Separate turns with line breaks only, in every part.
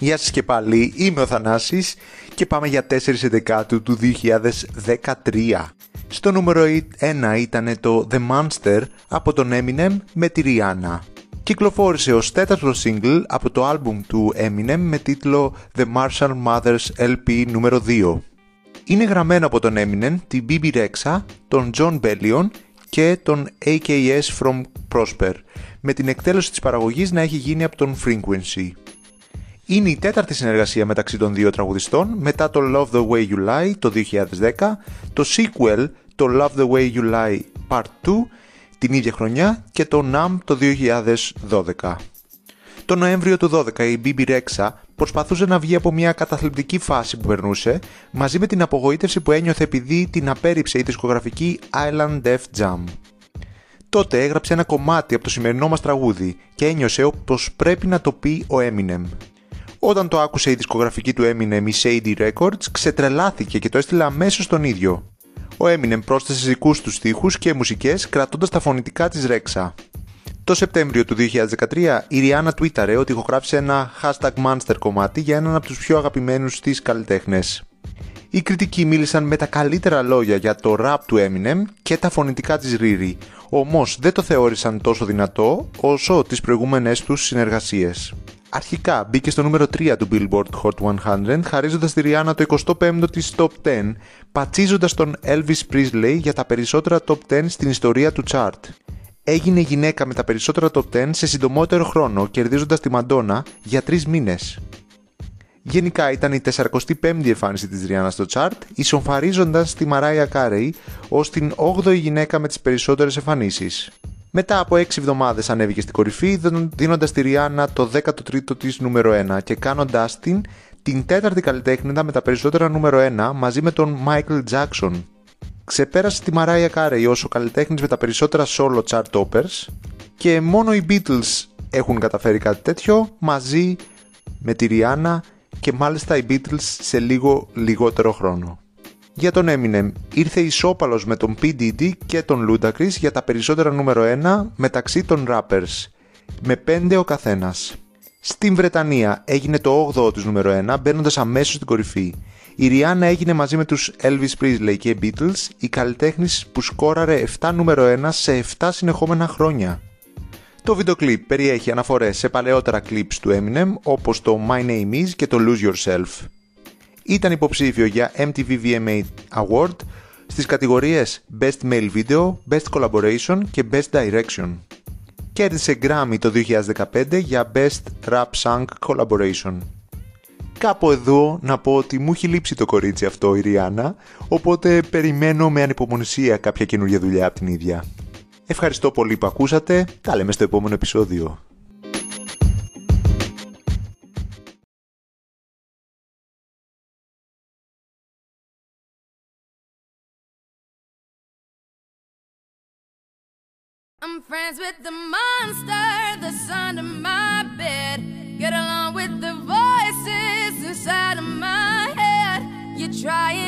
Γεια σας και πάλι, είμαι ο Θανάσης και πάμε για 4 Δεκάτου του 2013. Στο νούμερο 1 ήταν το The Monster από τον Eminem με τη Rihanna. Κυκλοφόρησε ως τέταρτο single από το άλμπουμ του Eminem με τίτλο The Marshall Mothers LP νούμερο 2. Είναι γραμμένο από τον Eminem, την BB Rexha, τον John Bellion και τον AKS From Prosper, με την εκτέλεση της παραγωγής να έχει γίνει από τον Frequency. Είναι η τέταρτη συνεργασία μεταξύ των δύο τραγουδιστών μετά το Love the Way You Lie το 2010, το sequel το Love the Way You Lie Part 2 την ίδια χρονιά και το NAM το 2012. Το Νοέμβριο του 2012 η BB Rexha προσπαθούσε να βγει από μια καταθλιπτική φάση που περνούσε μαζί με την απογοήτευση που ένιωθε επειδή την απέρριψε η δισκογραφική Island Def Jam. Τότε έγραψε ένα κομμάτι από το σημερινό μας τραγούδι και ένιωσε πως πρέπει να το πει ο Eminem. Όταν το άκουσε η δισκογραφική του Eminem η Shady Records ξετρελάθηκε και το έστειλε αμέσως στον ίδιο. Ο Eminem πρόσθεσε δικούς του στίχους και μουσικές κρατώντας τα φωνητικά της Rexha. Το Σεπτέμβριο του 2013 η Rihanna τουίταρε ότι ηχογράφησε ένα hashtag monster κομμάτι για έναν από τους πιο αγαπημένους της καλλιτέχνες. Οι κριτικοί μίλησαν με τα καλύτερα λόγια για το rap του Eminem και τα φωνητικά της Riri, όμως δεν το θεώρησαν τόσο δυνατό όσο τις προηγούμενες τους συνεργασίες. Αρχικά μπήκε στο νούμερο 3 του Billboard Hot 100 χαρίζοντας τη Rihanna το 25ο της Top 10, πατσίζοντας τον Elvis Presley για τα περισσότερα Top 10 στην ιστορία του chart έγινε γυναίκα με τα περισσότερα top 10 σε συντομότερο χρόνο, κερδίζοντας τη Μαντόνα για 3 μήνες. Γενικά ήταν η 45η εμφάνιση της Ριάννας στο chart, ισομφαρίζοντας τη Μαράια Κάρεϊ ως την 8η γυναίκα με τις περισσότερες εμφανίσεις. Μετά από 6 εβδομάδες ανέβηκε στην κορυφή, δίνοντας τη Ριάννα το 13ο της νούμερο 1 και κάνοντάς την την τέταρτη καλλιτέχνηδα με τα περισσότερα νούμερο 1 μαζί με τον Michael Jackson ξεπέρασε τη Mariah Carey ως ο καλλιτέχνης με τα περισσότερα solo chart toppers και μόνο οι Beatles έχουν καταφέρει κάτι τέτοιο μαζί με τη Rihanna και μάλιστα οι Beatles σε λίγο λιγότερο χρόνο. Για τον Eminem ήρθε ισόπαλος με τον P. Diddy και τον Ludacris για τα περισσότερα νούμερο 1 μεταξύ των rappers, με 5 ο καθένας. Στην Βρετανία έγινε το 8ο τους νούμερο 1 μπαίνοντας αμέσως στην κορυφή η Rihanna έγινε μαζί με τους Elvis Presley και Beatles η καλλιτέχνης που σκόραρε 7 νούμερο 1 σε 7 συνεχόμενα χρόνια. Το βίντεο κλιπ περιέχει αναφορές σε παλαιότερα clips του Eminem όπως το My Name Is και το Lose Yourself. Ήταν υποψήφιο για MTV VMA Award στις κατηγορίες Best Male Video, Best Collaboration και Best Direction. Κέρδισε Grammy το 2015 για Best Rap Song Collaboration. Κάπου εδώ να πω ότι μου έχει λείψει το κορίτσι αυτό η Ριάννα, οπότε περιμένω με ανυπομονησία κάποια καινούργια δουλειά από την ίδια. Ευχαριστώ πολύ που ακούσατε, τα λέμε στο επόμενο επεισόδιο. I'm friends with the monster that's under my bed. Get along with the voices inside of my head. You're trying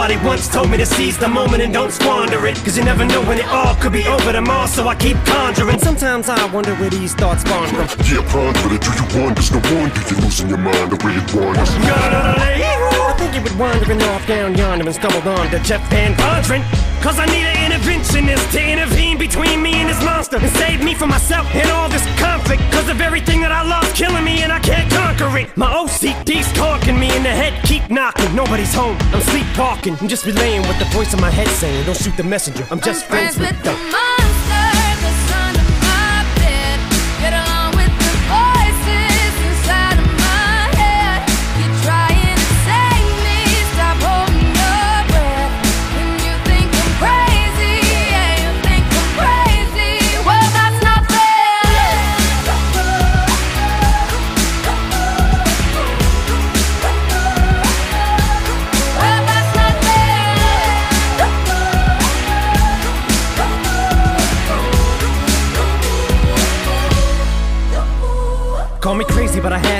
somebody once told me to seize the moment and don't squander it. Cause you never know when it all could be over tomorrow, so I keep conjuring. Sometimes I wonder where these thoughts spawn from.
Yeah, ponder it. Do you wonder? No wonder you're losing your mind the way it wanders.
I think you would wandering off down yonder and stumbled on to Jeff Van Vondren. Cause I need an interventionist to intervene between me and this monster and save me from myself and all this conflict. Cause of everything that I love's killing me and I can't conquer it. My OCD's talking me in the head, keep knocking. Nobody's home, I'm sleepwalking. I'm just relaying what the voice in my head saying. Don't shoot the messenger, I'm just
I'm
friends, with the. But I had